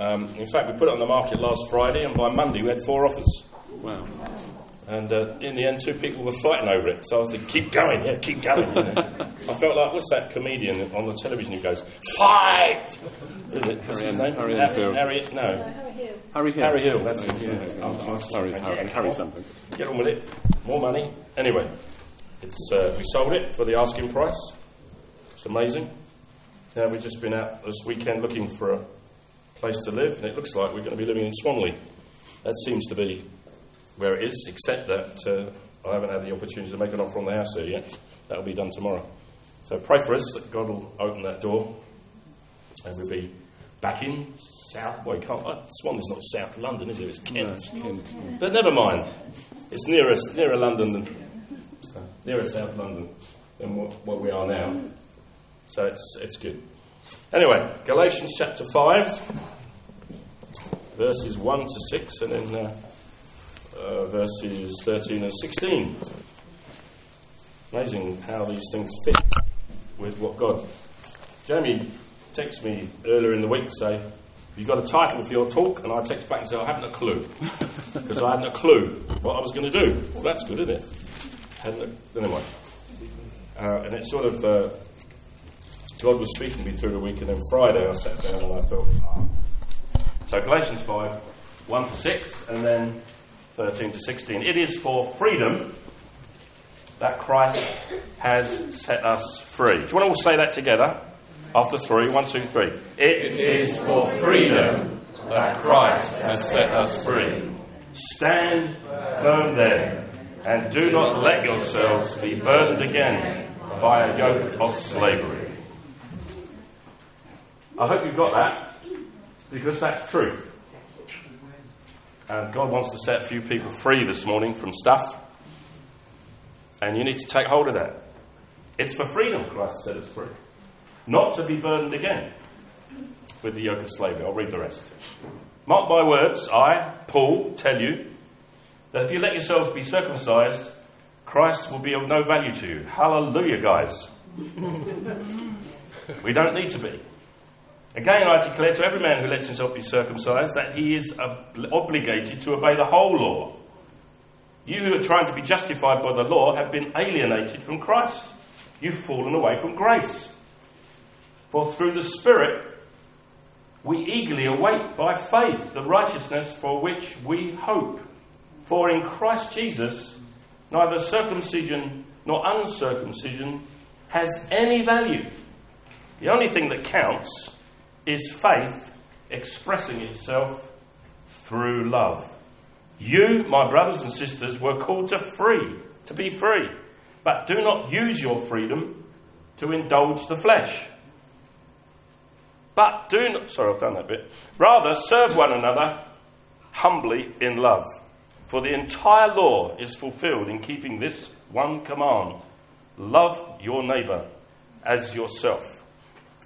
Um, in fact, we put it on the market last Friday, and by Monday we had four offers. Wow. And uh, in the end, two people were fighting over it. So I was like, keep going, yeah, keep going. You know? I felt like, what's that comedian on the television who goes, fight! Is it? What's his Harry name? Harry Harry, Hill. Harry, no. Harry Hill. Harry Hill, that's it, Yeah. yeah. I'll- I'll- Harry, yeah, Harry, Harry something. Get on with it. More money. Anyway, it's, uh, we sold it for the asking price. It's amazing. Now, we've just been out this weekend looking for a place to live, and it looks like we're going to be living in Swanley. That seems to be where it is, except that uh, I haven't had the opportunity to make an offer on the house here yet. That'll be done tomorrow. So pray for us that God will open that door and we'll be back in South. Well, you can't. Uh, Swanley's not South London, is it? It's Kent. Kent. But never mind. It's nearer, nearer London than so, nearer South London than what, what we are now. So it's it's good. Anyway, Galatians chapter five, verses one to six, and then uh, uh, verses thirteen and sixteen. Amazing how these things fit with what God. Jamie texted me earlier in the week to say, You've got a title for your talk, and I text back and say, I haven't a clue. Because I hadn't a clue what I was going to do. Well, that's good, isn't it? Hadn't a, anyway. Uh, and it sort of, uh, God was speaking to me through the week, and then Friday I sat down and I thought, ah. So Galatians 5, 1 to 6, and then 13 to 16. It is for freedom that Christ has set us free. Do you want to all say that together? After three, one, two, three. It is for freedom that Christ has set us free. Stand firm there, and do not let yourselves be burdened again by a yoke of slavery. I hope you've got that, because that's true. And God wants to set a few people free this morning from stuff, and you need to take hold of that. It's for freedom Christ set us free, not to be burdened again with the yoke of slavery. I'll read the rest. Mark my words, I, Paul, tell you that if you let yourselves be circumcised, Christ will be of no value to you. Hallelujah, guys. we don't need to be. Again, I declare to every man who lets himself be circumcised that he is ob- obligated to obey the whole law. You who are trying to be justified by the law have been alienated from Christ. You've fallen away from grace. For through the Spirit, we eagerly await by faith the righteousness for which we hope. For in Christ Jesus, neither circumcision nor uncircumcision has any value. The only thing that counts is faith expressing itself through love. You, my brothers and sisters, were called to free, to be free, but do not use your freedom to indulge the flesh. But do not, sorry, I've done that bit. Rather, serve one another humbly in love. For the entire law is fulfilled in keeping this one command love your neighbour as yourself.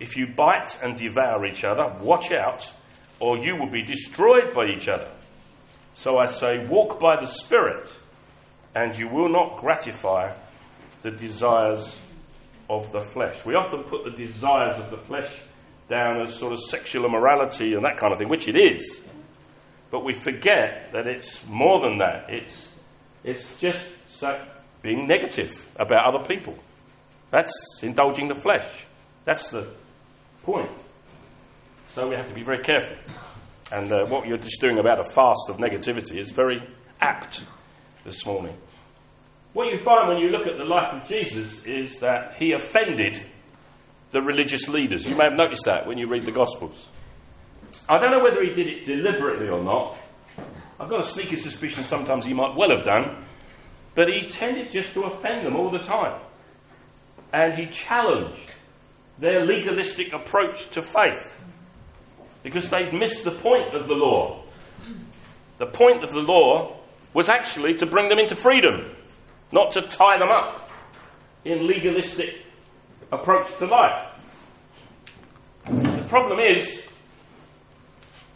If you bite and devour each other, watch out, or you will be destroyed by each other. So I say, walk by the Spirit, and you will not gratify the desires of the flesh. We often put the desires of the flesh down as sort of sexual immorality and that kind of thing, which it is. But we forget that it's more than that. It's, it's just being negative about other people. That's indulging the flesh. That's the point. So we have to be very careful. And uh, what you're just doing about a fast of negativity is very apt this morning. What you find when you look at the life of Jesus is that he offended the religious leaders. You may have noticed that when you read the Gospels. I don't know whether he did it deliberately or not. I've got a sneaky suspicion sometimes he might well have done. But he tended just to offend them all the time. And he challenged their legalistic approach to faith because they'd missed the point of the law. The point of the law was actually to bring them into freedom, not to tie them up in legalistic approach to life. The problem is,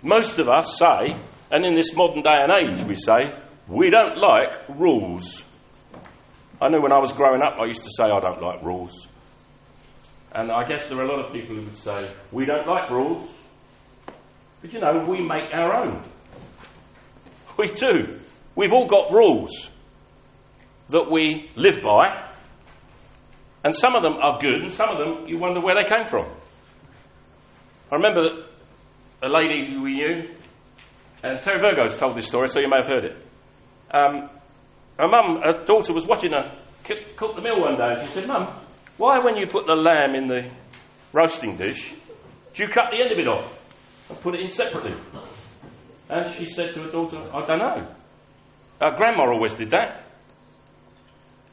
most of us say, and in this modern day and age we say, we don't like rules. I know when I was growing up, I used to say I don't like rules. And I guess there are a lot of people who would say, we don't like rules. But you know, we make our own. We do. We've all got rules that we live by, and some of them are good, and some of them you wonder where they came from. I remember a lady who we knew, and Terry Virgo's told this story, so you may have heard it. Um, her mum, her daughter was watching her cook the meal one day, and she said, Mum, why when you put the lamb in the roasting dish, do you cut the end of it off and put it in separately? And she said to her daughter, I don't know. Our grandma always did that.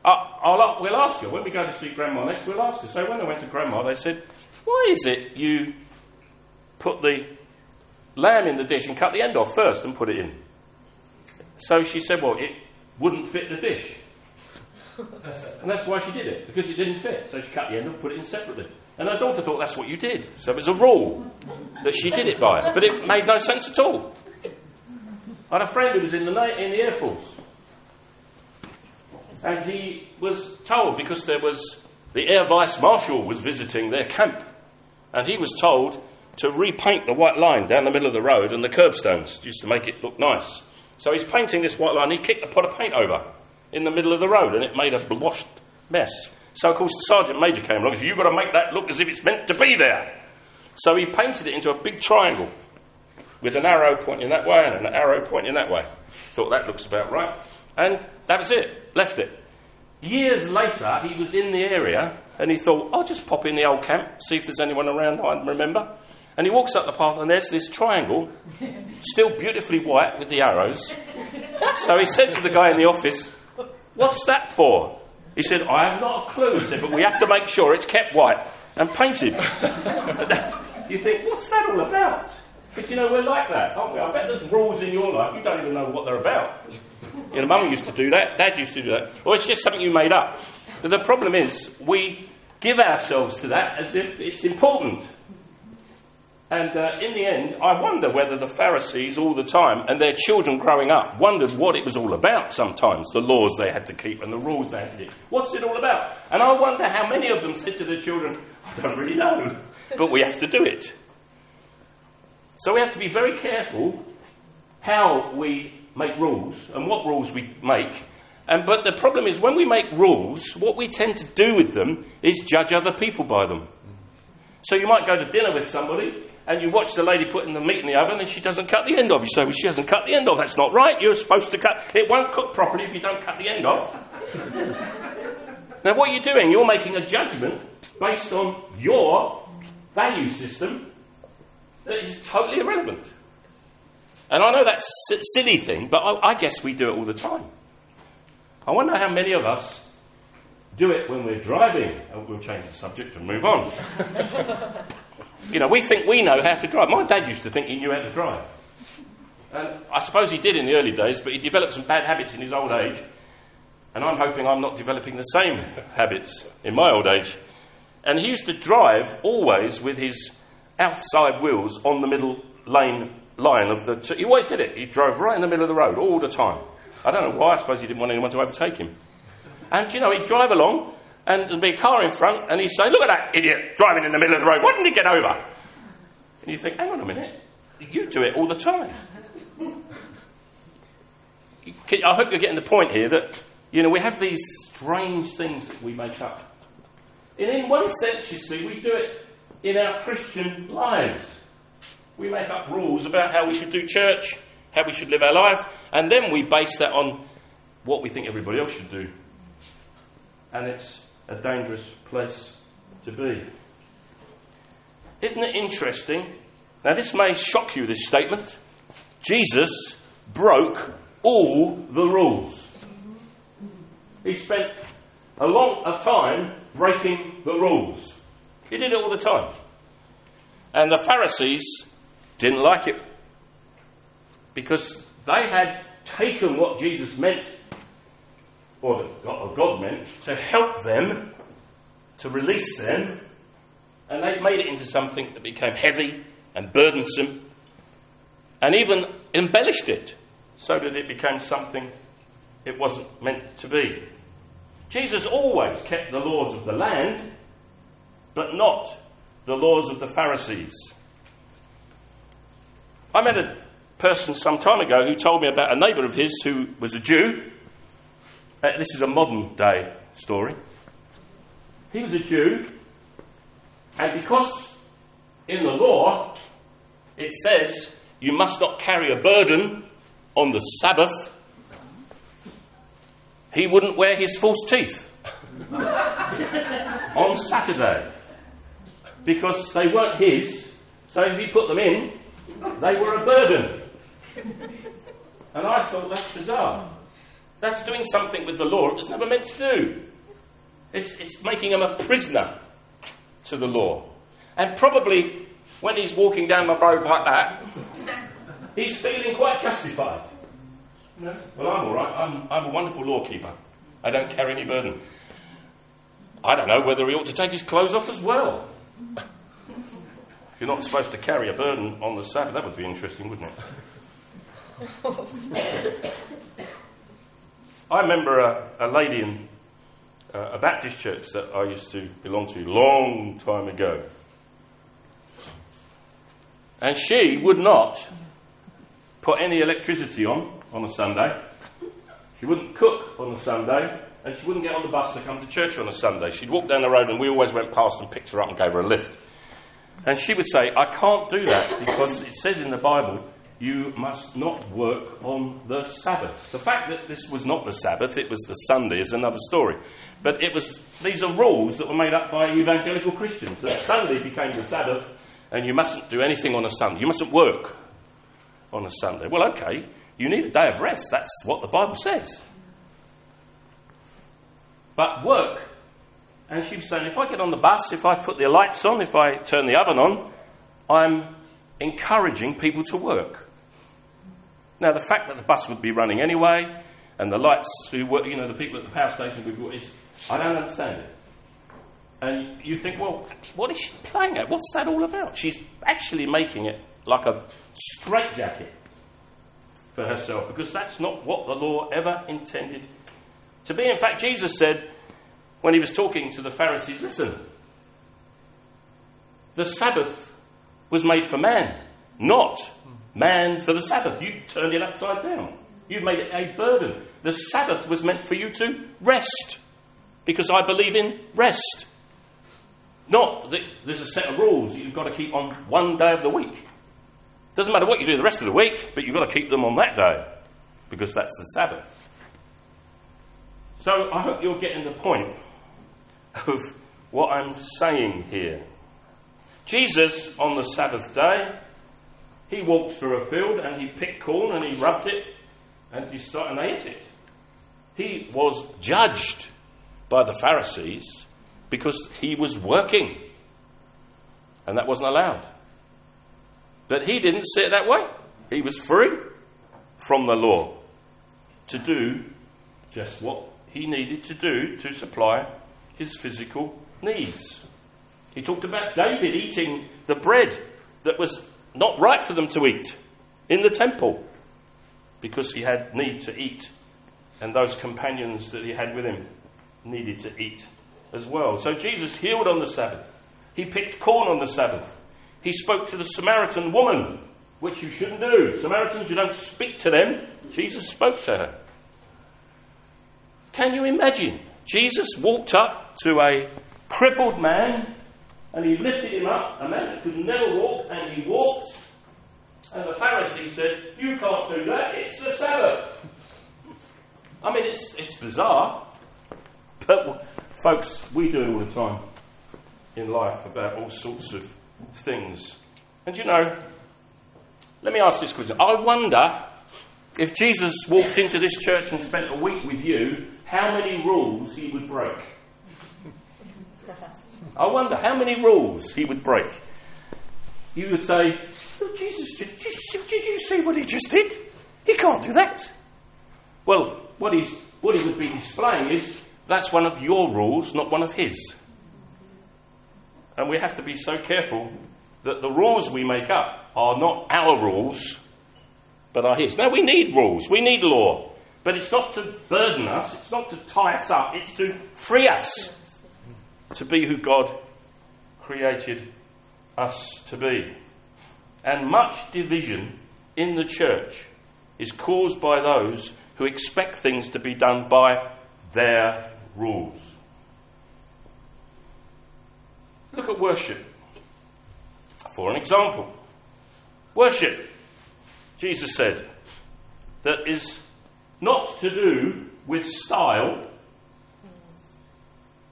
I'll, we'll ask her. When we go to see grandma next, we'll ask her. So when I went to grandma, they said, Why is it you put the lamb in the dish and cut the end off first and put it in? So she said, Well, it wouldn't fit the dish. and that's why she did it, because it didn't fit. So she cut the end off, put it in separately. And her daughter thought that's what you did. So it was a rule that she did it by. But it made no sense at all. I had a friend who was in the, in the Air Force. And he was told, because there was the Air Vice Marshal was visiting their camp, and he was told to repaint the white line down the middle of the road and the curbstones, just to make it look nice. So he's painting this white line, he kicked a pot of paint over in the middle of the road, and it made a washed mess. So, of course, the sergeant major came along and said, You've got to make that look as if it's meant to be there. So he painted it into a big triangle with an arrow pointing that way and an arrow pointing that way. Thought that looks about right. And that was it. Left it. Years later, he was in the area and he thought, I'll just pop in the old camp, see if there's anyone around I remember. And he walks up the path and there's this triangle, still beautifully white with the arrows. So he said to the guy in the office, What's that for? He said, I have not a clue. Said, but we have to make sure it's kept white and painted. you think, what's that all about? But you know, we're like that, aren't we? I bet there's rules in your life, you don't even know what they're about. You know, mum used to do that, dad used to do that. Or it's just something you made up. But the problem is, we give ourselves to that as if it's important. And uh, in the end, I wonder whether the Pharisees all the time and their children growing up wondered what it was all about sometimes, the laws they had to keep and the rules they had to keep. What's it all about? And I wonder how many of them said to their children, I don't really know, but we have to do it. So we have to be very careful how we make rules and what rules we make. And, but the problem is, when we make rules, what we tend to do with them is judge other people by them. So you might go to dinner with somebody and you watch the lady putting the meat in the oven and she doesn't cut the end off. You say, well, she hasn't cut the end off. That's not right. You're supposed to cut. It won't cook properly if you don't cut the end off. now, what you're doing, you're making a judgment based on your value system that is totally irrelevant. And I know that's a silly thing, but I, I guess we do it all the time. I wonder how many of us do it when we're driving. Oh, we'll change the subject and move on. You know, we think we know how to drive. My dad used to think he knew how to drive. And I suppose he did in the early days, but he developed some bad habits in his old age. And I'm hoping I'm not developing the same habits in my old age. And he used to drive always with his outside wheels on the middle lane line of the. T- he always did it. He drove right in the middle of the road all the time. I don't know why. I suppose he didn't want anyone to overtake him. And you know, he'd drive along, and there'd be a car in front, and he'd say, Look at that idiot driving in the middle of the road. Why didn't he get over? And you think, Hang on a minute. You do it all the time. I hope you're getting the point here that, you know, we have these strange things that we make up. And in one sense, you see, we do it in our Christian lives. We make up rules about how we should do church, how we should live our life, and then we base that on what we think everybody else should do. And it's a dangerous place to be. Isn't it interesting? Now, this may shock you, this statement. Jesus broke all the rules. He spent a long of time breaking the rules. He did it all the time. And the Pharisees didn't like it because they had taken what Jesus meant or that God meant, to help them, to release them, and they made it into something that became heavy and burdensome, and even embellished it so that it became something it wasn't meant to be. Jesus always kept the laws of the land, but not the laws of the Pharisees. I met a person some time ago who told me about a neighbour of his who was a Jew. Uh, this is a modern day story. He was a Jew, and because in the law it says you must not carry a burden on the Sabbath, he wouldn't wear his false teeth on Saturday because they weren't his. So if he put them in, they were a burden. And I thought that's bizarre. That's doing something with the law it was never meant to do. It's, it's making him a prisoner to the law. And probably when he's walking down the road like that, he's feeling quite justified. Know, well, I'm all right. I'm, I'm a wonderful lawkeeper. I don't carry any burden. I don't know whether he ought to take his clothes off as well. if you're not supposed to carry a burden on the Sabbath, that would be interesting, wouldn't it? I remember a, a lady in uh, a Baptist church that I used to belong to long time ago. And she would not put any electricity on on a Sunday. She wouldn't cook on a Sunday, and she wouldn't get on the bus to come to church on a Sunday. She'd walk down the road, and we always went past and picked her up and gave her a lift. And she would say, I can't do that because it says in the Bible, you must not work on the Sabbath. The fact that this was not the Sabbath, it was the Sunday, is another story. But it was, these are rules that were made up by evangelical Christians. That Sunday became the Sabbath, and you mustn't do anything on a Sunday. You mustn't work on a Sunday. Well, okay, you need a day of rest. That's what the Bible says. But work, and she was saying, if I get on the bus, if I put the lights on, if I turn the oven on, I'm encouraging people to work. Now, the fact that the bus would be running anyway, and the lights, who were, you know, the people at the power station would be, is, I don't understand it. And you think, well, what is she playing at? What's that all about? She's actually making it like a straitjacket for herself because that's not what the law ever intended to be. In fact, Jesus said when he was talking to the Pharisees, listen, the Sabbath was made for man, not man for the Sabbath. You turned it upside down. You've made it a burden. The Sabbath was meant for you to rest because I believe in rest. Not that there's a set of rules you've got to keep on one day of the week. Doesn't matter what you do the rest of the week, but you've got to keep them on that day because that's the Sabbath. So I hope you're getting the point of what I'm saying here. Jesus, on the Sabbath day, he walked through a field and he picked corn and he rubbed it and he started and ate it. He was judged by the Pharisees because he was working, and that wasn't allowed. But he didn't see it that way. He was free from the law to do just what he needed to do to supply his physical needs. He talked about David eating the bread that was not right for them to eat in the temple because he had need to eat, and those companions that he had with him needed to eat as well. So Jesus healed on the Sabbath. He picked corn on the Sabbath he spoke to the Samaritan woman, which you shouldn't do. Samaritans, you don't speak to them. Jesus spoke to her. Can you imagine? Jesus walked up to a crippled man and he lifted him up, a man that could never walk, and he walked. And the Pharisee said, You can't do that, it's the Sabbath. I mean, it's, it's bizarre, but folks, we do it all the time in life about all sorts of things. And you know, let me ask this question. I wonder if Jesus walked into this church and spent a week with you, how many rules he would break. I wonder how many rules he would break. You would say, oh, Jesus, did, did, did you see what he just did? He can't do that. Well, what, he's, what he would be displaying is that's one of your rules, not one of his. And we have to be so careful that the rules we make up are not our rules, but are His. Now, we need rules, we need law, but it's not to burden us, it's not to tie us up, it's to free us to be who God created us to be. And much division in the church is caused by those who expect things to be done by their rules. Look at worship. For an example, worship, Jesus said, that is not to do with style,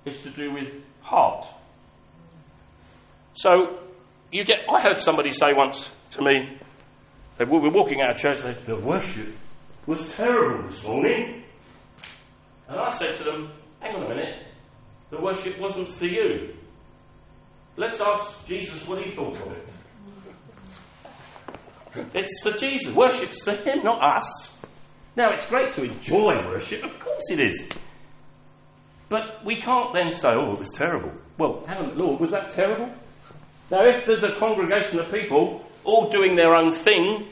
it's to do with heart. So, you get, I heard somebody say once to me, we were walking out of church, they the worship was terrible this morning. And I said to them, hang on a minute, the worship wasn't for you. Let's ask Jesus what he thought of it. It's for Jesus. Worship's for him, not us. Now, it's great to enjoy worship, of course it is. But we can't then say, oh, it was terrible. Well, hang on, Lord, was that terrible? Now, if there's a congregation of people all doing their own thing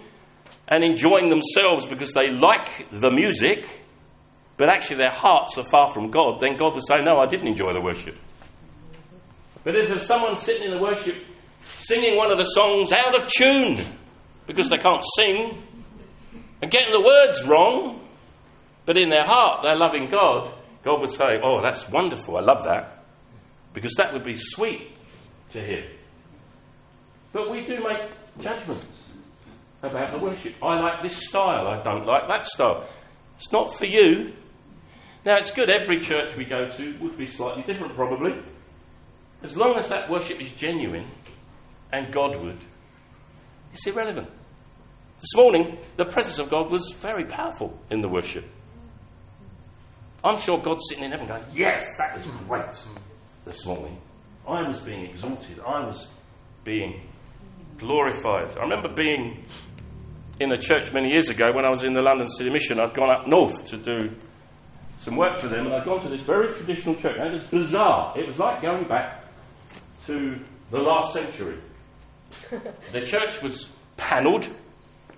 and enjoying themselves because they like the music, but actually their hearts are far from God, then God will say, No, I didn't enjoy the worship. But if there's someone sitting in the worship singing one of the songs out of tune because they can't sing and getting the words wrong, but in their heart they're loving God, God would say, Oh, that's wonderful, I love that. Because that would be sweet to Him. But we do make judgments about the worship. I like this style, I don't like that style. It's not for you. Now, it's good every church we go to would be slightly different, probably. As long as that worship is genuine and Godward, it's irrelevant. This morning, the presence of God was very powerful in the worship. I'm sure God's sitting in heaven going, Yes, that was great this morning. I was being exalted. I was being glorified. I remember being in a church many years ago when I was in the London City Mission. I'd gone up north to do some work for them, and I'd gone to this very traditional church. And it was bizarre. It was like going back to the last century. the church was panelled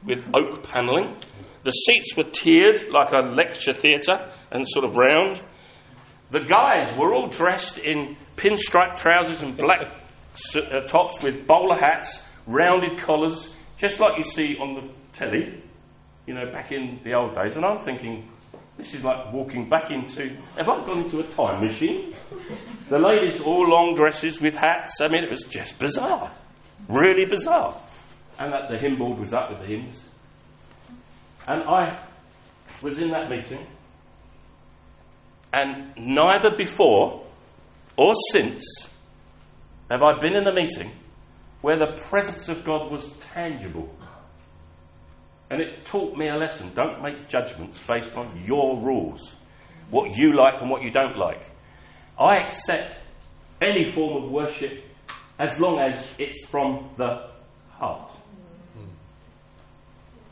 with oak panelling. The seats were tiered like a lecture theatre and sort of round. The guys were all dressed in pinstripe trousers and black uh, tops with bowler hats, rounded collars, just like you see on the telly, you know, back in the old days. And I'm thinking, this is like walking back into. Have I gone into a time machine? The ladies all long dresses with hats. I mean, it was just bizarre. Really bizarre. And that the hymn board was up with the hymns. And I was in that meeting, and neither before or since have I been in a meeting where the presence of God was tangible. And it taught me a lesson. Don't make judgments based on your rules, what you like and what you don't like. I accept any form of worship as long as it's from the heart.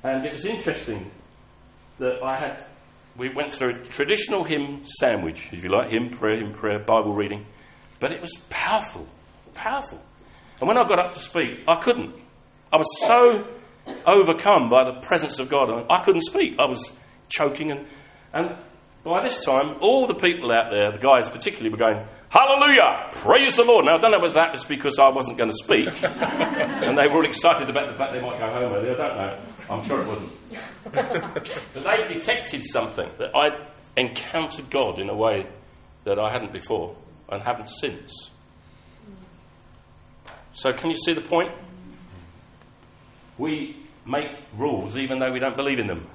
And it was interesting that I had, we went through a traditional hymn sandwich, if you like, hymn, prayer, hymn, prayer, Bible reading. But it was powerful, powerful. And when I got up to speak, I couldn't. I was so overcome by the presence of God. I couldn't speak. I was choking. And, and by this time, all the people out there, the guys particularly, were going, Hallelujah! Praise the Lord. Now, I don't know whether that was because I wasn't going to speak, and they were all excited about the fact they might go home early. I don't know. I'm sure it wasn't. but they detected something that I'd encountered God in a way that I hadn't before and haven't since. So, can you see the point? We make rules even though we don't believe in them.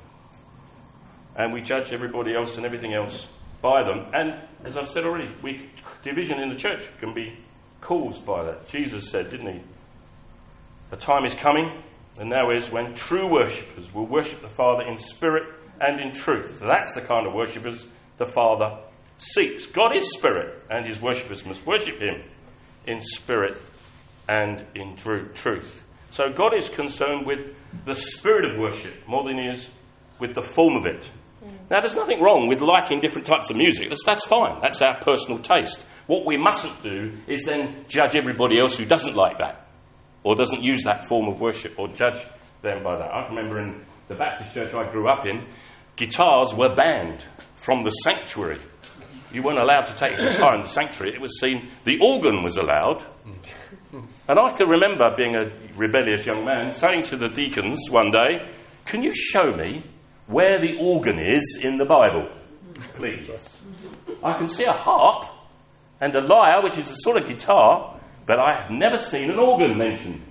And we judge everybody else and everything else by them. And as I've said already, we, division in the church can be caused by that. Jesus said, didn't he? The time is coming, and now is when true worshippers will worship the Father in spirit and in truth. That's the kind of worshippers the Father seeks. God is spirit, and his worshippers must worship him in spirit and in truth. So God is concerned with the spirit of worship more than he is with the form of it. Mm. Now, there's nothing wrong with liking different types of music. That's, that's fine. That's our personal taste. What we mustn't do is then judge everybody else who doesn't like that or doesn't use that form of worship or judge them by that. I remember in the Baptist church I grew up in, guitars were banned from the sanctuary. You weren't allowed to take a guitar in the sanctuary. It was seen the organ was allowed, And I can remember being a rebellious young man saying to the deacons one day, Can you show me where the organ is in the Bible? Please. I can see a harp and a lyre, which is a sort of guitar, but I have never seen an organ mentioned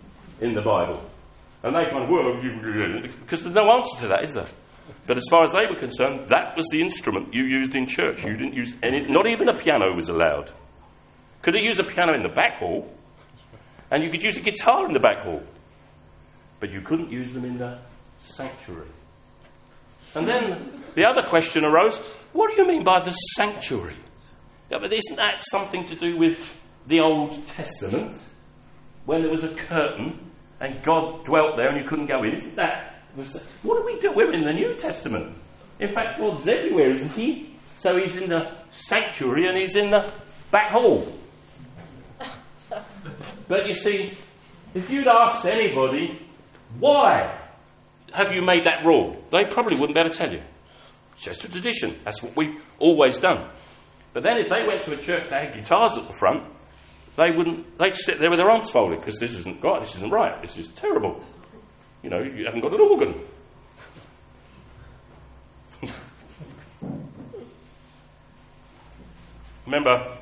in the Bible. And they kind of, well, because there's no answer to that, is there? But as far as they were concerned, that was the instrument you used in church. You didn't use any, not even a piano was allowed. Could use a piano in the back hall? And you could use a guitar in the back hall. But you couldn't use them in the sanctuary. And then the other question arose what do you mean by the sanctuary? Yeah, but isn't that something to do with the Old Testament? When there was a curtain and God dwelt there and you couldn't go in? Isn't that. What do we do? We're in the New Testament. In fact, God's everywhere, isn't He? So He's in the sanctuary and He's in the back hall. But you see, if you'd asked anybody, why have you made that rule? They probably wouldn't be able to tell you. It's just a tradition. That's what we've always done. But then if they went to a church that had guitars at the front, they wouldn't, they'd sit there with their arms folded because this isn't right, this isn't right, this is terrible. You know, you haven't got an organ. Remember,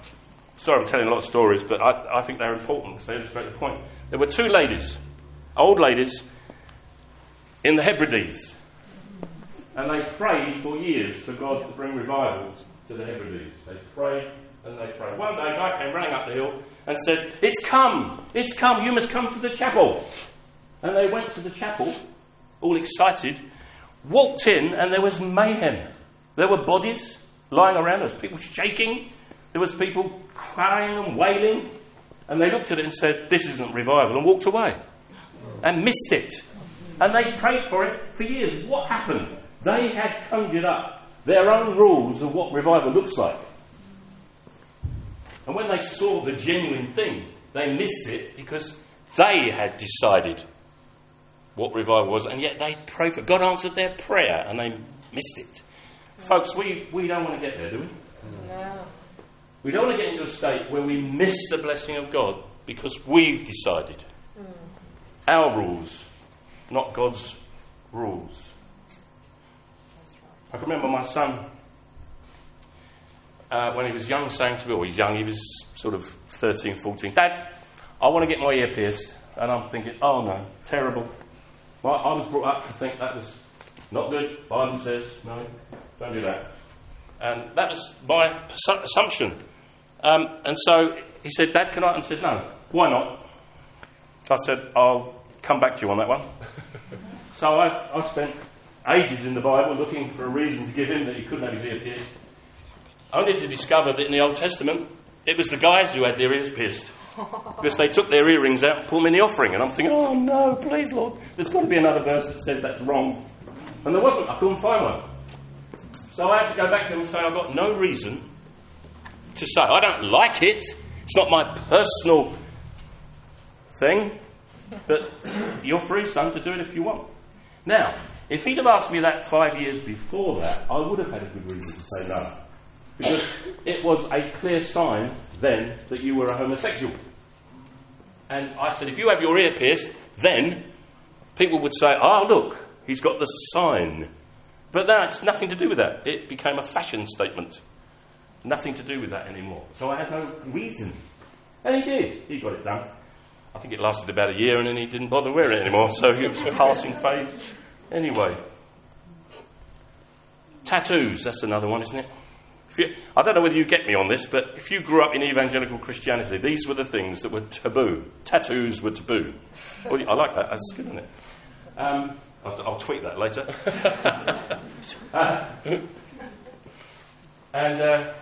sorry I'm telling a lot of stories, but I, I think they're important because they illustrate the point. There were two ladies, old ladies, in the Hebrides. And they prayed for years for God to bring revival to the Hebrides. They prayed and they prayed. One day, a guy came running up the hill and said, It's come! It's come! You must come to the chapel! And they went to the chapel, all excited, walked in, and there was mayhem. There were bodies lying around, there was people shaking, there was people crying and wailing. And they looked at it and said, This isn't revival, and walked away. And missed it. And they prayed for it for years. What happened? They had conjured up their own rules of what revival looks like. And when they saw the genuine thing, they missed it because they had decided what revival was, and yet they prayed for God answered their prayer and they missed it. Folks, we, we don't want to get there, do we? No. We don't want to get into a state where we miss the blessing of God because we've decided mm. our rules, not God's rules. I can remember my son, uh, when he was young, saying to me, well, he's young, he was sort of 13, 14, Dad, I want to get my ear pierced. And I'm thinking, oh no, terrible. Well, I was brought up to think that was not good. Bible says, no, don't do that. And that was my assumption. Um, and so he said, Dad, can I? And I said, no. Why not? I said, I'll come back to you on that one. so I, I spent ages in the Bible looking for a reason to give him that he couldn't have his ear pierced. Only to discover that in the Old Testament, it was the guys who had their ears pierced. because they took their earrings out and put them in the offering. And I'm thinking, oh no, please, Lord, there's got to be another verse that says that's wrong. And there wasn't. I couldn't find one. So I had to go back to him and say, I've got no reason to say. I don't like it. It's not my personal thing. But you're free, son, to do it if you want. Now, if he'd have asked me that five years before that, I would have had a good reason to say no. Because it was a clear sign then that you were a homosexual. And I said, if you have your ear pierced, then people would say, oh, look, he's got the sign. But that's nothing to do with that. It became a fashion statement. Nothing to do with that anymore. So I had no reason. And he did. He got it done. I think it lasted about a year and then he didn't bother wearing it anymore. So it was a passing phase. Anyway, tattoos, that's another one, isn't it? You, I don't know whether you get me on this, but if you grew up in evangelical Christianity, these were the things that were taboo. Tattoos were taboo. Well, I like that. That's good, isn't it? Um, I'll, I'll, tweet that later. uh, and uh,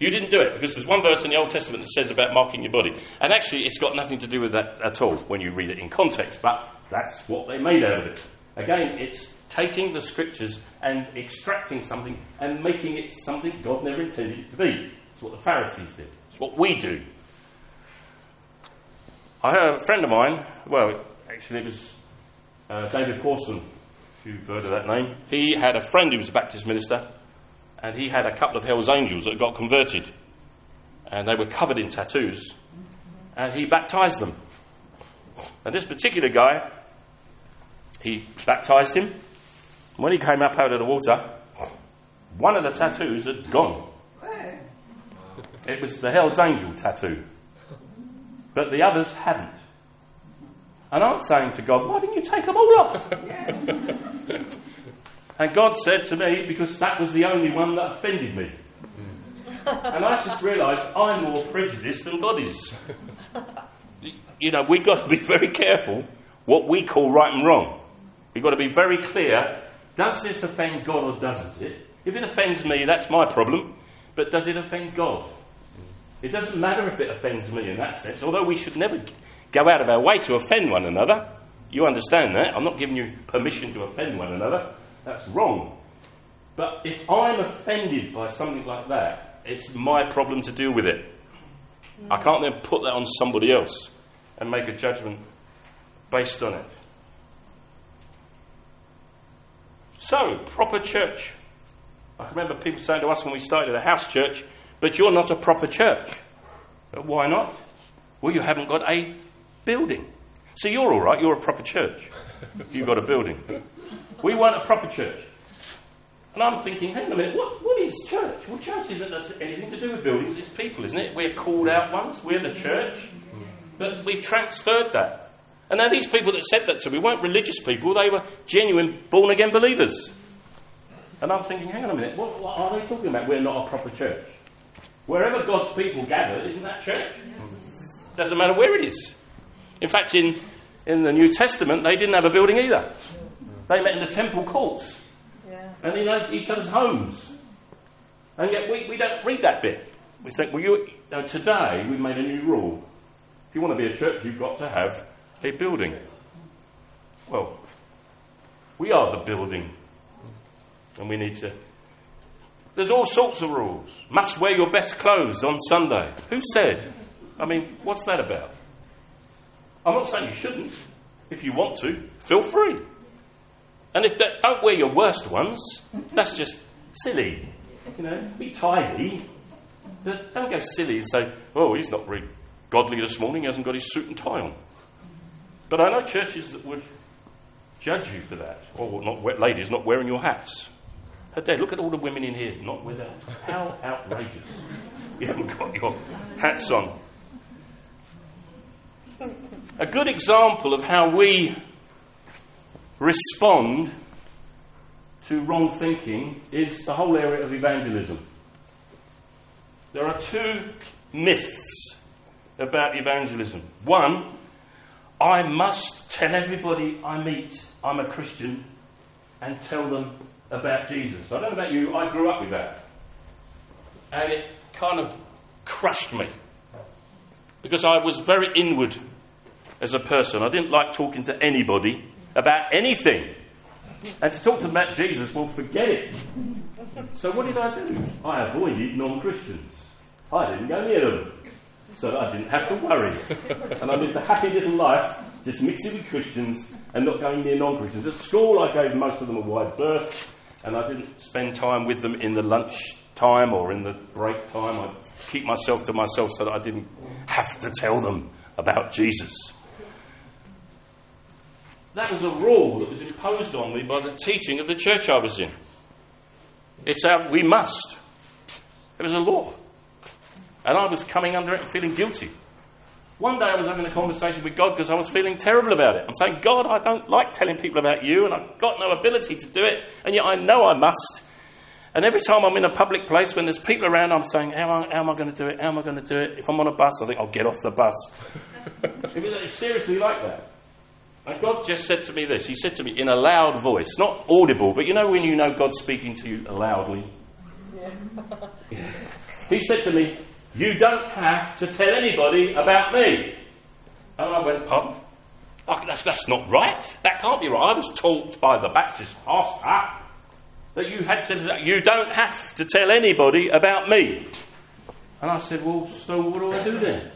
you didn't do it because there's one verse in the Old Testament that says about marking your body. And actually, it's got nothing to do with that at all when you read it in context, but that's what they made out of it. Again, it's taking the scriptures and extracting something and making it something God never intended it to be. It's what the Pharisees did. It's what we do. I heard a friend of mine, well, actually, it was uh, David Pawson, if you've heard of that name. He had a friend who was a Baptist minister, and he had a couple of Hell's Angels that got converted. And they were covered in tattoos. and he baptized them. And this particular guy, he baptized him. When he came up out of the water, one of the tattoos had gone. It was the Hell's Angel tattoo. But the others hadn't. And I'm saying to God, why didn't you take them all off? And God said to me, because that was the only one that offended me. and I just realised I'm more prejudiced than God is. You know, we've got to be very careful what we call right and wrong. We've got to be very clear does this offend God or doesn't it? If it offends me, that's my problem. But does it offend God? It doesn't matter if it offends me in that sense, although we should never go out of our way to offend one another. You understand that? I'm not giving you permission to offend one another. That's wrong. But if I'm offended by something like that, it's my problem to deal with it. I hmm. can't then put that on somebody else and make a judgment based on it. So, proper church. I remember people saying to us when we started a house church, but you're not a proper church. But why not? Well, you haven't got a building. So you're all right, you're a proper church. You've got a building. We weren't a proper church. And I'm thinking, hang on a minute, what, what is church? Well, church isn't anything to do with buildings, it's people, isn't it? We're called out ones, we're the church. But we've transferred that. And now these people that said that to me weren't religious people, they were genuine born again believers. And I'm thinking, hang on a minute, what, what are they talking about? We're not a proper church. Wherever God's people gather, isn't that church? Doesn't matter where it is. In fact, in, in the New Testament, they didn't have a building either. They met in the temple courts yeah. and in each other's homes. And yet we, we don't read that bit. We think, well, you, now today we've made a new rule. If you want to be a church, you've got to have a building. Well, we are the building. And we need to. There's all sorts of rules. Must wear your best clothes on Sunday. Who said? I mean, what's that about? I'm not saying you shouldn't. If you want to, feel free. And if don't wear your worst ones. That's just silly. You know, be tidy. But don't go silly and say, "Oh, he's not very godly this morning. He hasn't got his suit and tie on." But I know churches that would judge you for that, or not, ladies not wearing your hats. But Dad, look at all the women in here not with that. How outrageous! You haven't got your hats on. A good example of how we respond to wrong thinking is the whole area of evangelism. There are two myths about evangelism. One, I must tell everybody I meet I'm a Christian and tell them about Jesus. I don't know about you, I grew up with that. And it kind of crushed me because I was very inward as a person. I didn't like talking to anybody about anything. And to talk to about Jesus, well, forget it. So what did I do? I avoided non Christians. I didn't go near them. So I didn't have to worry. and I lived a happy little life, just mixing with Christians and not going near non Christians. At school, I gave most of them a wide berth, and I didn't spend time with them in the lunch time or in the break time. I'd keep myself to myself so that I didn't have to tell them about Jesus. That was a rule that was imposed on me by the teaching of the church I was in. It's our, we must. It was a law. And I was coming under it and feeling guilty. One day I was having a conversation with God because I was feeling terrible about it. I'm saying, God, I don't like telling people about you, and I've got no ability to do it, and yet I know I must. And every time I'm in a public place when there's people around, I'm saying, How am I, how am I going to do it? How am I going to do it? If I'm on a bus, I think I'll get off the bus. it's seriously like that. And God just said to me this. He said to me in a loud voice, not audible, but you know when you know God's speaking to you loudly? Yeah. he said to me, You don't have to tell anybody about me. And I went, Pardon? Oh, that's, that's not right. That can't be right. I was taught by the Baptist pastor that you had to, you don't have to tell anybody about me. And I said, Well, so what do I do then?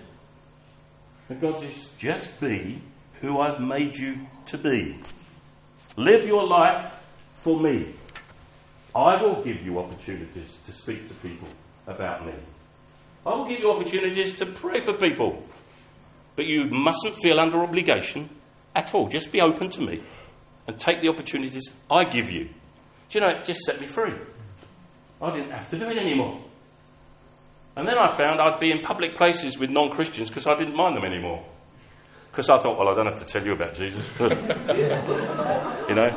And God says, Just be who I've made you to be. Live your life for me. I will give you opportunities to speak to people about me. I will give you opportunities to pray for people. But you mustn't feel under obligation at all. Just be open to me and take the opportunities I give you. Do you know, it just set me free. I didn't have to do it anymore. And then I found I'd be in public places with non Christians because I didn't mind them anymore. Because I thought, well, I don't have to tell you about Jesus. you know?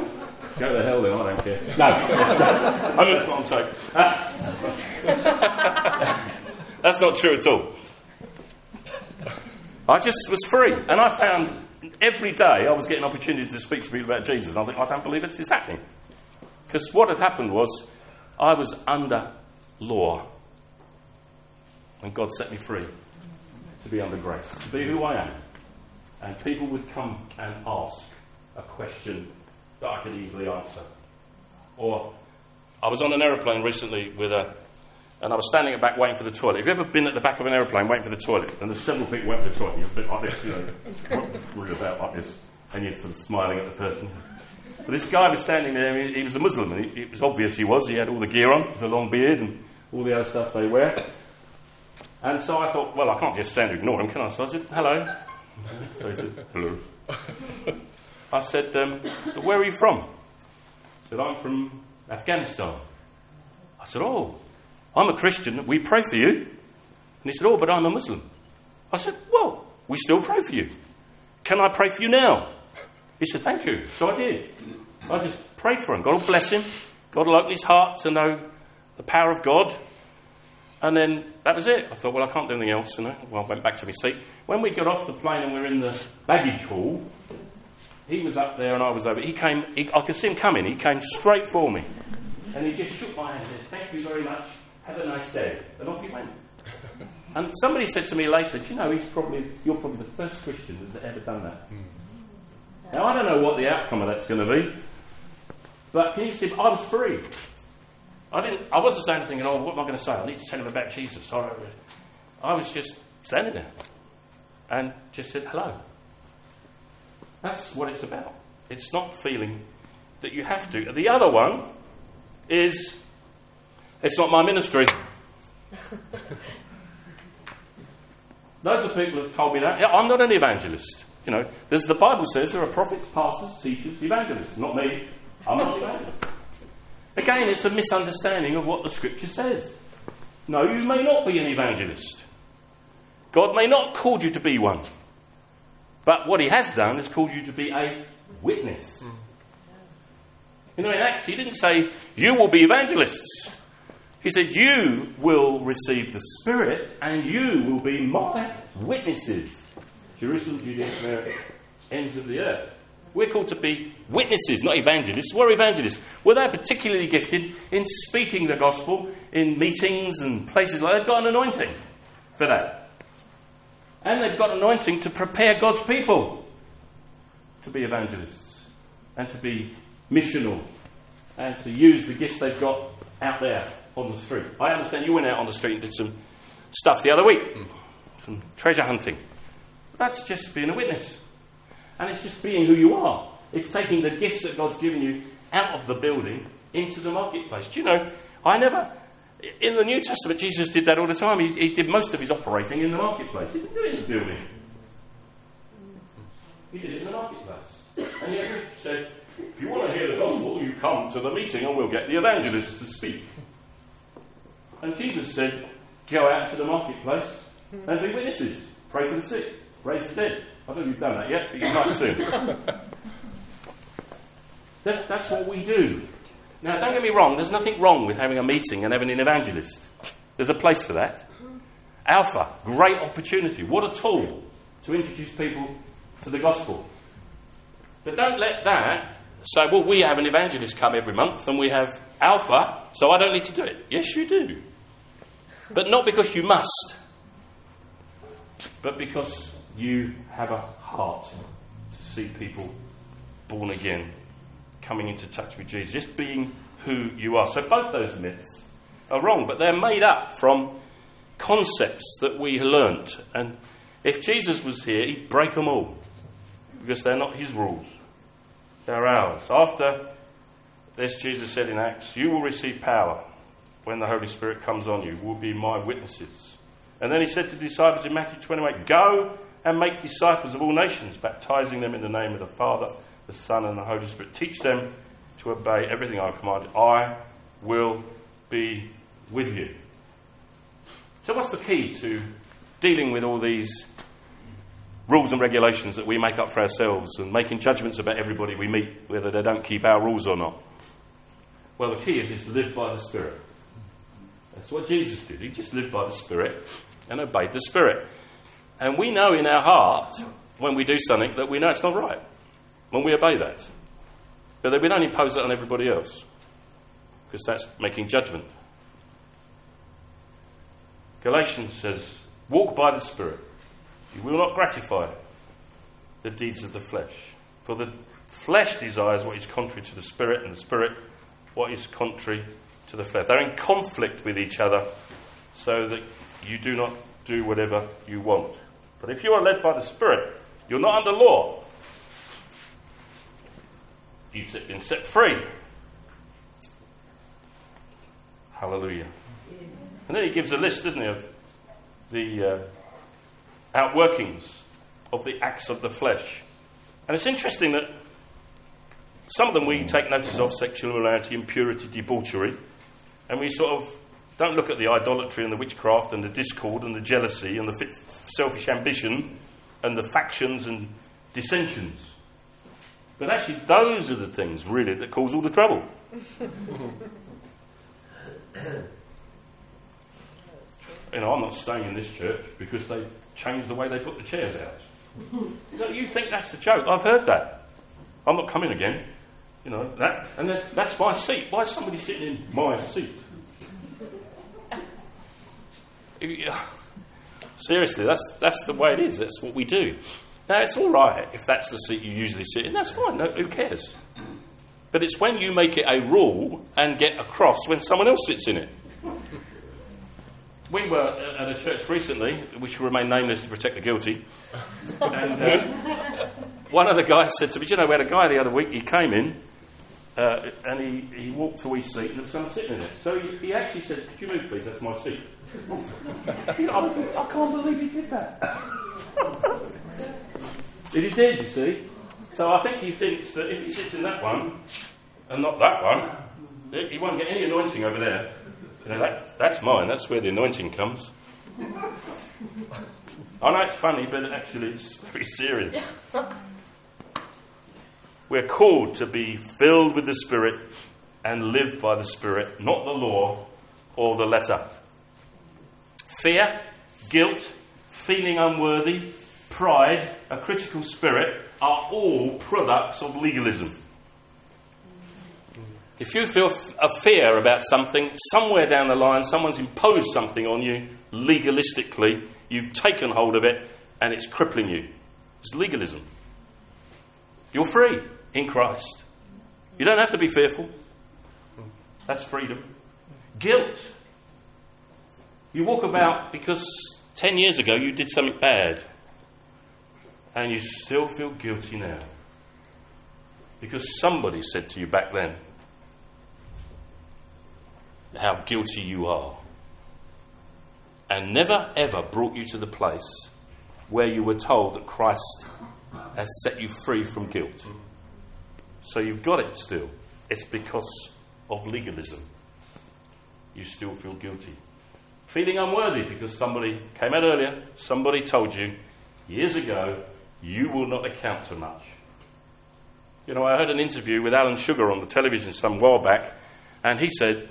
Go to hell then, I don't care. No, that's what I'm saying. Uh, that's not true at all. I just was free. And I found every day I was getting opportunities to speak to people about Jesus. And I think, I don't believe this is happening. Because what had happened was I was under law. And God set me free to be under grace, to be who I am. And people would come and ask a question that I could easily answer. Or I was on an aeroplane recently with a, and I was standing at the back waiting for the toilet. Have you ever been at the back of an aeroplane waiting for the toilet? And there's several people waiting for the toilet. You're a bit like this, you know, about like this, and you're sort of smiling at the person. But this guy was standing there, he, he was a Muslim, and it was obvious he was. He had all the gear on, the long beard, and all the other stuff they wear. And so I thought, well, I can't just stand and ignore him, can I? So I said, hello. So he said, hello. I said, um, where are you from? He said, I'm from Afghanistan. I said, oh, I'm a Christian. We pray for you. And he said, oh, but I'm a Muslim. I said, well, we still pray for you. Can I pray for you now? He said, thank you. So I did. I just prayed for him. God will bless him. God will open his heart to know the power of God. And then that was it. I thought, well, I can't do anything else. You know? Well, I went back to my seat. When we got off the plane and we were in the baggage hall, he was up there and I was over. He came, he, I could see him coming. He came straight for me. And he just shook my hand and said, Thank you very much. Have a nice day. And off he went. And somebody said to me later, Do you know, he's probably, you're probably the first Christian that's ever done that. Now, I don't know what the outcome of that's going to be. But can you see, I'm free. I didn't. I wasn't standing thinking, "Oh, what am I going to say? I need to tell him about Jesus." I was just standing there and just said hello. That's what it's about. It's not feeling that you have to. The other one is it's not my ministry. Loads of people have told me that. Yeah, I'm not an evangelist. You know, the Bible says there are prophets, pastors, teachers, evangelists. Not me. I'm not an evangelist. Again, it's a misunderstanding of what the scripture says. No, you may not be an evangelist. God may not have called you to be one. But what he has done is called you to be a witness. You know, in Acts, he didn't say, You will be evangelists. He said, You will receive the Spirit and you will be my witnesses. Jerusalem, Judea, Samaria, ends of the earth. We're called to be witnesses, not evangelists. We're evangelists. Were they're particularly gifted in speaking the gospel in meetings and places like that. They've got an anointing for that. And they've got anointing to prepare God's people to be evangelists and to be missional and to use the gifts they've got out there on the street. I understand you went out on the street and did some stuff the other week, hmm. some treasure hunting. That's just being a witness. And it's just being who you are. It's taking the gifts that God's given you out of the building into the marketplace. Do you know, I never, in the New Testament, Jesus did that all the time. He, he did most of his operating in the marketplace. He didn't do it in the building. He did it in the marketplace. And yet he said, if you want to hear the gospel, you come to the meeting and we'll get the evangelist to speak. And Jesus said, go out to the marketplace and be witnesses. Pray for the sick, raise the dead, I don't know if you've done that yet, but you might soon. that, that's what we do. Now, don't get me wrong, there's nothing wrong with having a meeting and having an evangelist. There's a place for that. Alpha, great opportunity. What a tool to introduce people to the gospel. But don't let that say, well, we have an evangelist come every month and we have Alpha, so I don't need to do it. Yes, you do. But not because you must, but because you have a heart to see people born again, coming into touch with Jesus, just being who you are. So both those myths are wrong, but they're made up from concepts that we learnt. And if Jesus was here, he'd break them all because they're not his rules, they're ours. After this, Jesus said in Acts, You will receive power when the Holy Spirit comes on you, will be my witnesses. And then he said to the disciples in Matthew 28, Go and make disciples of all nations, baptizing them in the name of the Father, the Son, and the Holy Spirit. Teach them to obey everything I commanded. I will be with you. So, what's the key to dealing with all these rules and regulations that we make up for ourselves and making judgments about everybody we meet, whether they don't keep our rules or not? Well, the key is, is to live by the Spirit. That's what Jesus did. He just lived by the Spirit and obeyed the Spirit. And we know in our heart, when we do something, that we know it's not right. When we obey that. But that we don't impose that on everybody else. Because that's making judgment. Galatians says, Walk by the Spirit. You will not gratify the deeds of the flesh. For the flesh desires what is contrary to the Spirit, and the Spirit what is contrary to the flesh. They're in conflict with each other so that you do not do whatever you want. But if you are led by the Spirit, you're not under law. You've been set free. Hallelujah. And then he gives a list, doesn't he, of the uh, outworkings of the acts of the flesh. And it's interesting that some of them we take notice of sexual immorality, impurity, debauchery, and we sort of don't look at the idolatry and the witchcraft and the discord and the jealousy and the selfish ambition and the factions and dissensions. But actually, those are the things really that cause all the trouble. you know, I'm not staying in this church because they changed the way they put the chairs out. you, know, you think that's the joke? I've heard that. I'm not coming again. You know that, and that's my seat. Why is somebody sitting in my seat? Seriously, that's that's the way it is. That's what we do. Now it's all right if that's the seat you usually sit in. That's fine. No, who cares? But it's when you make it a rule and get across when someone else sits in it. We were at a church recently, which will remain nameless to protect the guilty. And uh, one of the guys said to me, You know, we had a guy the other week, he came in uh, and he, he walked to his seat and there was someone sitting in it. So he, he actually said, Could you move, please? That's my seat. I, I can't believe he did that. he did, you see. So I think he thinks that if he sits in that one and not that one, he won't get any anointing over there. You know, that, that's mine. That's where the anointing comes. I know it's funny, but actually it's pretty serious. We're called to be filled with the Spirit and live by the Spirit, not the law or the letter. Fear, guilt, feeling unworthy, pride, a critical spirit are all products of legalism. If you feel a fear about something, somewhere down the line, someone's imposed something on you legalistically, you've taken hold of it, and it's crippling you. It's legalism. You're free in Christ. You don't have to be fearful. That's freedom. Guilt. You walk about because 10 years ago you did something bad, and you still feel guilty now. Because somebody said to you back then, how guilty you are. And never ever brought you to the place where you were told that Christ has set you free from guilt. So you've got it still. It's because of legalism. You still feel guilty. Feeling unworthy because somebody came out earlier, somebody told you years ago, you will not account to much. You know, I heard an interview with Alan Sugar on the television some while back, and he said,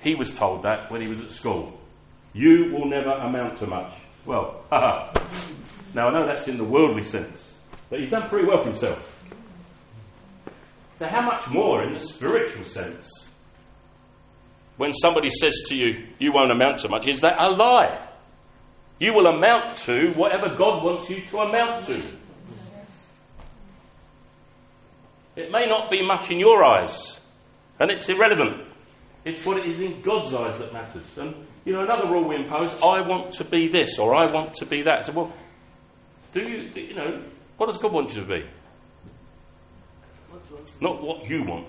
he was told that when he was at school. You will never amount to much. Well, now I know that's in the worldly sense, but he's done pretty well for himself. Now, how much more in the spiritual sense? When somebody says to you, you won't amount to much, is that a lie? You will amount to whatever God wants you to amount to. It may not be much in your eyes, and it's irrelevant. It's what it is in God's eyes that matters. And, you know, another rule we impose I want to be this or I want to be that. So, well, do you, you know, what does God want you to be? Not what you want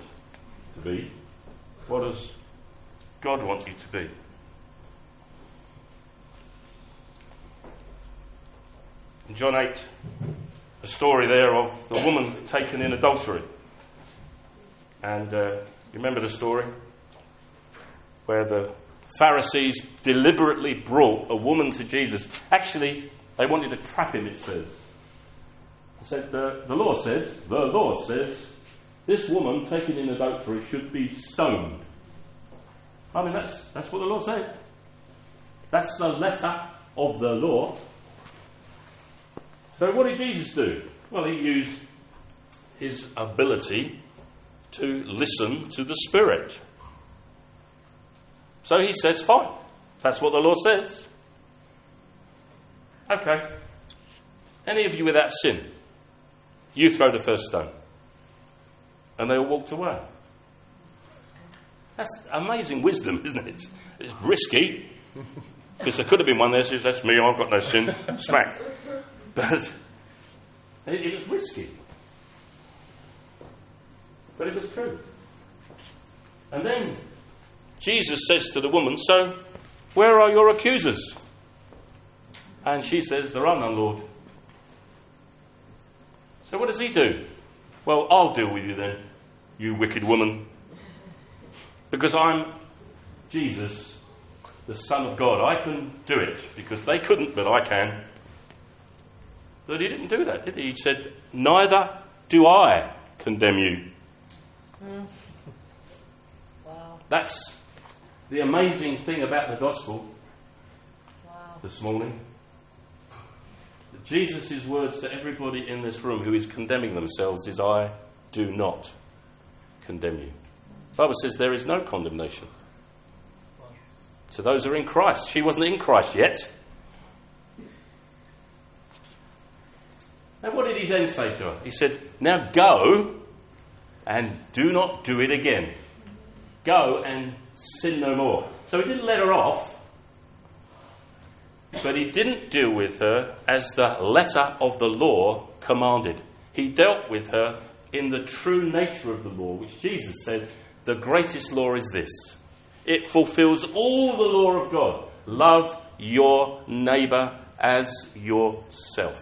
to be. What does God wants you to be? in John 8, a story there of the woman taken in adultery. And uh, you remember the story? Where the Pharisees deliberately brought a woman to Jesus. Actually, they wanted to trap him, it says. They said, the, the law says, the law says, this woman taken in adultery should be stoned. I mean, that's, that's what the law said. That's the letter of the law. So, what did Jesus do? Well, he used his ability to listen to the Spirit. So he says, fine. That's what the law says. Okay. Any of you without sin, you throw the first stone. And they all walked away. That's amazing wisdom, isn't it? It's risky. Because there could have been one there says, That's me, I've got no sin. Smack. But it, it was risky. But it was true. And then Jesus says to the woman, So, where are your accusers? And she says, There are none, Lord. So, what does he do? Well, I'll deal with you then, you wicked woman. Because I'm Jesus, the Son of God. I can do it because they couldn't, but I can. But he didn't do that, did he? He said, Neither do I condemn you. Mm. Wow. That's the amazing thing about the gospel wow. this morning. Jesus' words to everybody in this room who is condemning themselves is, I do not condemn you. The Bible says there is no condemnation to those who are in Christ. She wasn't in Christ yet. And what did he then say to her? He said, Now go and do not do it again. Go and sin no more. So he didn't let her off, but he didn't deal with her as the letter of the law commanded. He dealt with her in the true nature of the law, which Jesus said the greatest law is this it fulfills all the law of God love your neighbour as yourself.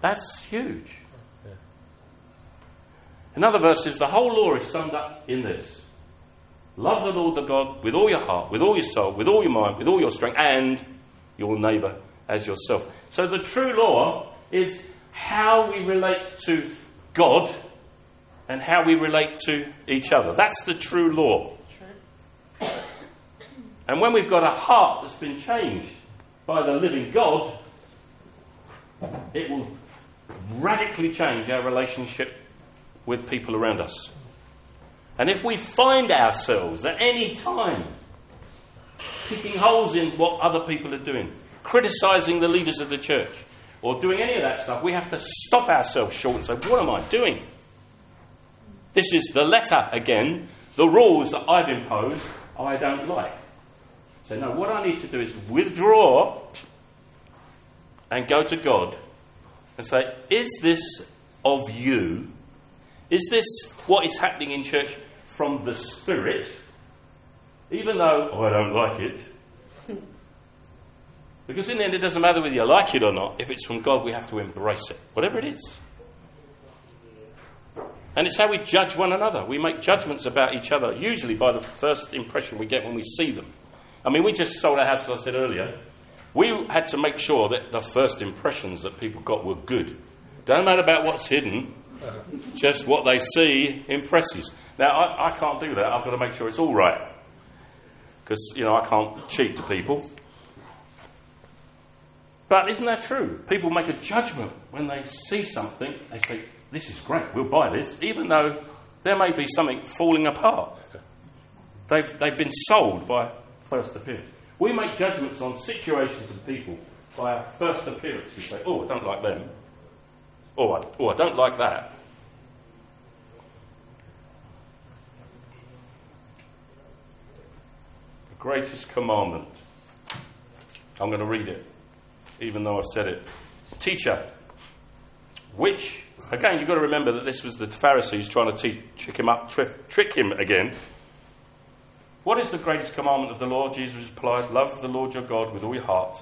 That's huge. In other verses, the whole law is summed up in this Love the Lord the God with all your heart, with all your soul, with all your mind, with all your strength, and your neighbour as yourself. So the true law is how we relate to God and how we relate to each other. That's the true law. And when we've got a heart that's been changed by the living God, it will radically change our relationship with people around us. And if we find ourselves at any time picking holes in what other people are doing, criticizing the leaders of the church, or doing any of that stuff, we have to stop ourselves short and say, What am I doing? This is the letter again, the rules that I've imposed, I don't like. So, no, what I need to do is withdraw and go to God and say, Is this of you? Is this what is happening in church from the Spirit? Even though oh, I don't like it. Because in the end, it doesn't matter whether you like it or not. If it's from God, we have to embrace it, whatever it is. And it's how we judge one another. We make judgments about each other, usually by the first impression we get when we see them. I mean, we just sold a house, as I said earlier. We had to make sure that the first impressions that people got were good. Don't matter about what's hidden, just what they see impresses. Now, I, I can't do that. I've got to make sure it's all right. Because, you know, I can't cheat to people. But isn't that true? People make a judgment when they see something. They say, this is great, we'll buy this, even though there may be something falling apart. They've, they've been sold by first appearance. We make judgments on situations and people by our first appearance. We say, oh, I don't like them. Oh, I, oh, I don't like that. The greatest commandment. I'm going to read it, even though I've said it. Teacher, which, again, you've got to remember that this was the Pharisees trying to teach, trick him up, trick, trick him again. What is the greatest commandment of the law? Jesus replied, Love the Lord your God with all your heart,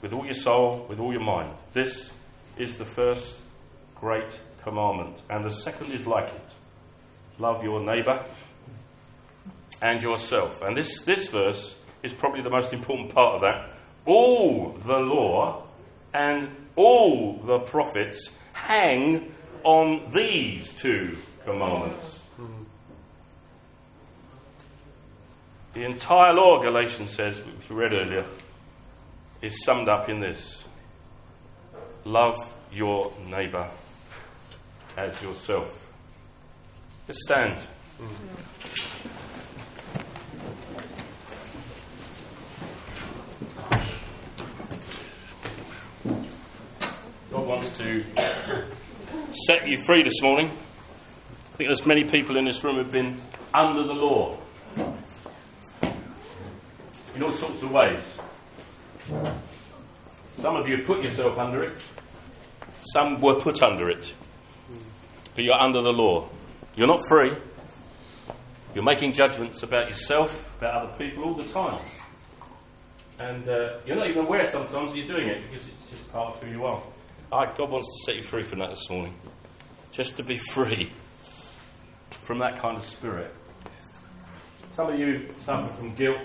with all your soul, with all your mind. This is the first great commandment. And the second is like it love your neighbour and yourself. And this, this verse is probably the most important part of that. All the law and all the prophets hang on these two commandments. The entire law, Galatians says, which we read earlier, is summed up in this love your neighbour as yourself. Let's stand. Mm. God wants to set you free this morning. I think there's many people in this room who've been under the law in all sorts of ways. Some of you put yourself under it, some were put under it. But you're under the law. You're not free. You're making judgments about yourself, about other people all the time. And uh, you're not even aware sometimes you're doing it because it's just part of who you are. God wants to set you free from that this morning. Just to be free from that kind of spirit. Some of you suffer from guilt,